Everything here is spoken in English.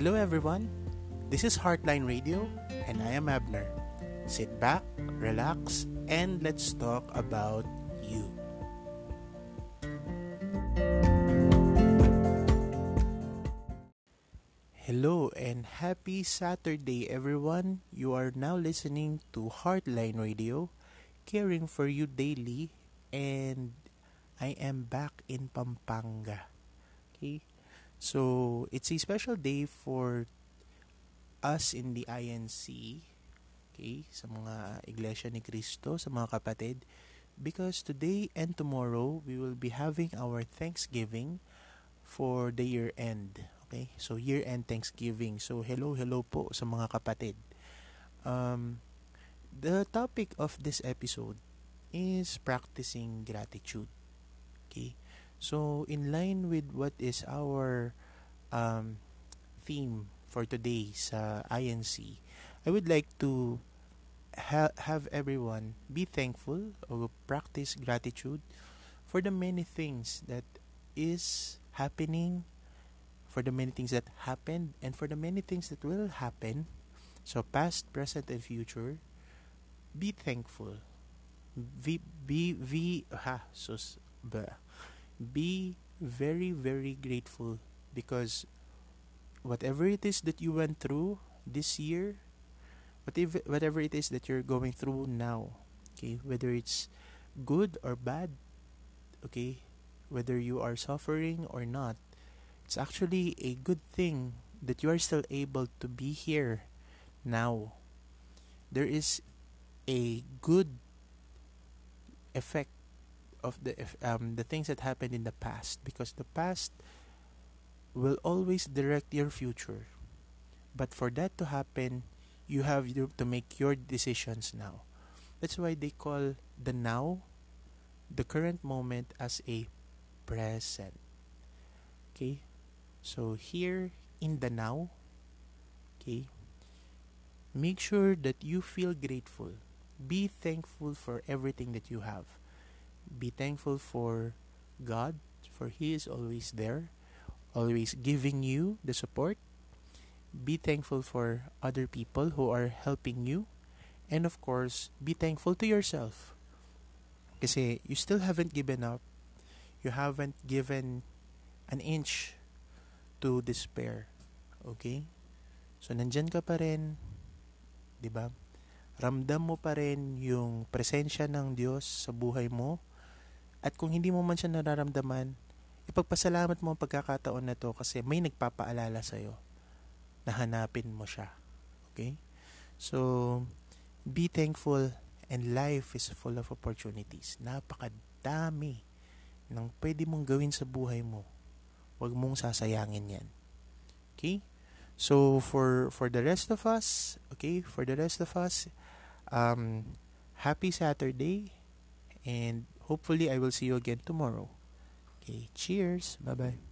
Hello, everyone. This is Heartline Radio, and I am Abner. Sit back, relax, and let's talk about you. Hello and happy Saturday, everyone. You are now listening to Heartline Radio, caring for you daily, and I am back in Pampanga. Okay, so it's a special day for us in the INC, okay, sa mga Iglesia ni Cristo, sa mga kapatid, because today and tomorrow we will be having our Thanksgiving for the year end. Okay? So year end Thanksgiving. So hello, hello po sa mga kapatid. Um, the topic of this episode is practicing gratitude. Okay? So, in line with what is our um, theme for today sa INC, I would like to ha- have everyone be thankful or practice gratitude for the many things that is happening, for the many things that happened, and for the many things that will happen. So, past, present, and future. Be thankful. Be, be, be, ha, ba be very, very grateful because whatever it is that you went through this year, whatever, whatever it is that you're going through now, okay, whether it's good or bad, okay, whether you are suffering or not, it's actually a good thing that you are still able to be here now. There is a good effect of the um, the things that happened in the past because the past will always direct your future. But for that to happen you have to make your decisions now. That's why they call the now the current moment as a present. Okay? So here in the now okay make sure that you feel grateful. Be thankful for everything that you have be thankful for God, for He is always there, always giving you the support. Be thankful for other people who are helping you. And of course, be thankful to yourself. Kasi you still haven't given up. You haven't given an inch to despair. Okay? So, nandyan ka pa rin. ba? Diba? Ramdam mo pa rin yung presensya ng Diyos sa buhay mo at kung hindi mo man siya nararamdaman, ipagpasalamat mo ang pagkakataon na to kasi may nagpapaalala sa'yo na hanapin mo siya. Okay? So, be thankful and life is full of opportunities. Napakadami ng pwede mong gawin sa buhay mo. Huwag mong sasayangin yan. Okay? So, for, for the rest of us, okay, for the rest of us, um, happy Saturday and Hopefully, I will see you again tomorrow. Okay, cheers. Bye bye.